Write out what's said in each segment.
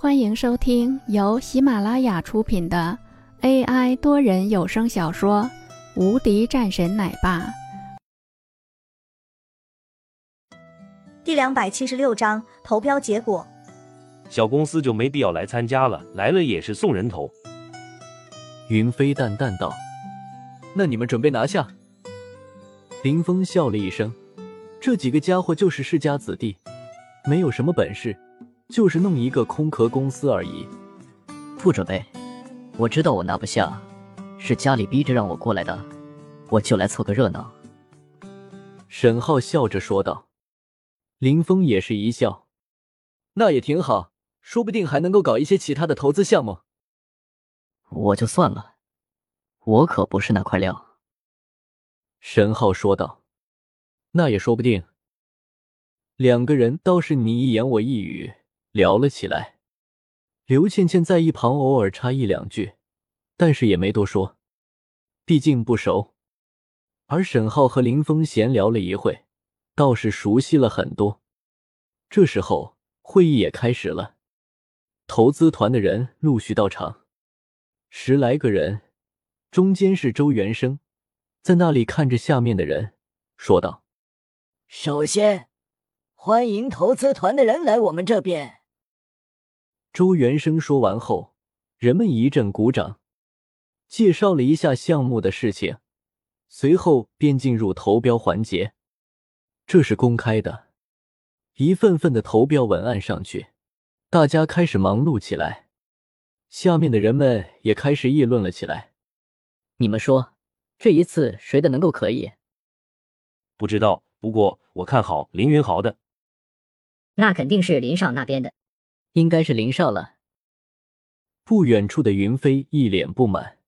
欢迎收听由喜马拉雅出品的 AI 多人有声小说《无敌战神奶爸》第两百七十六章投标结果。小公司就没必要来参加了，来了也是送人头。云飞淡淡道：“那你们准备拿下？”林峰笑了一声：“这几个家伙就是世家子弟，没有什么本事。”就是弄一个空壳公司而已，不准备。我知道我拿不下，是家里逼着让我过来的，我就来凑个热闹。沈浩笑着说道。林峰也是一笑，那也挺好，说不定还能够搞一些其他的投资项目。我就算了，我可不是那块料。沈浩说道。那也说不定。两个人倒是你一言我一语。聊了起来，刘倩倩在一旁偶尔插一两句，但是也没多说，毕竟不熟。而沈浩和林峰闲聊了一会，倒是熟悉了很多。这时候会议也开始了，投资团的人陆续到场，十来个人，中间是周元生，在那里看着下面的人，说道：“首先，欢迎投资团的人来我们这边。”周元生说完后，人们一阵鼓掌，介绍了一下项目的事情，随后便进入投标环节。这是公开的，一份份的投标文案上去，大家开始忙碌起来。下面的人们也开始议论了起来：“你们说，这一次谁的能够可以？”不知道，不过我看好林云豪的。那肯定是林少那边的。应该是林少了。不远处的云飞一脸不满：“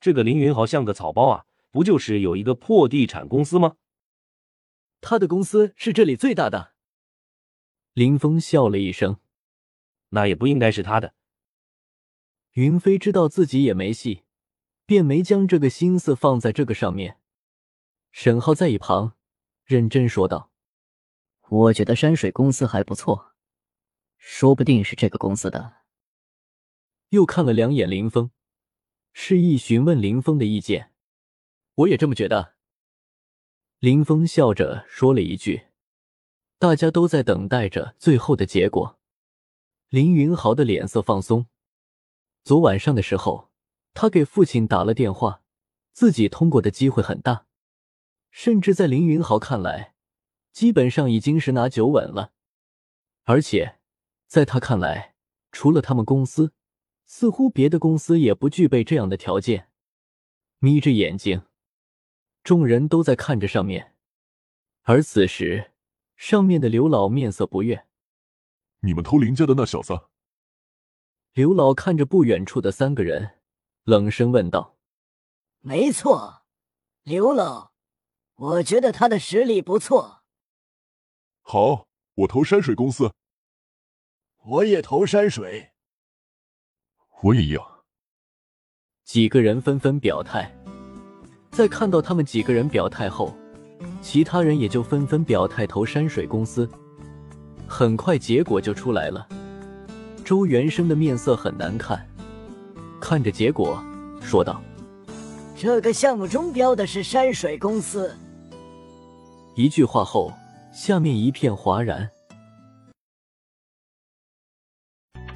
这个林云豪像个草包啊，不就是有一个破地产公司吗？他的公司是这里最大的。”林峰笑了一声：“那也不应该是他的。”云飞知道自己也没戏，便没将这个心思放在这个上面。沈浩在一旁认真说道：“我觉得山水公司还不错。”说不定是这个公司的。又看了两眼林峰，示意询问林峰的意见。我也这么觉得。林峰笑着说了一句。大家都在等待着最后的结果。林云豪的脸色放松。昨晚上的时候，他给父亲打了电话，自己通过的机会很大，甚至在林云豪看来，基本上已经是拿九稳了，而且。在他看来，除了他们公司，似乎别的公司也不具备这样的条件。眯着眼睛，众人都在看着上面。而此时，上面的刘老面色不悦：“你们偷林家的那小子？”刘老看着不远处的三个人，冷声问道：“没错，刘老，我觉得他的实力不错。好，我投山水公司。”我也投山水，我也一样。几个人纷纷表态，在看到他们几个人表态后，其他人也就纷纷表态投山水公司。很快结果就出来了，周元生的面色很难看，看着结果说道：“这个项目中标的是山水公司。”一句话后，下面一片哗然。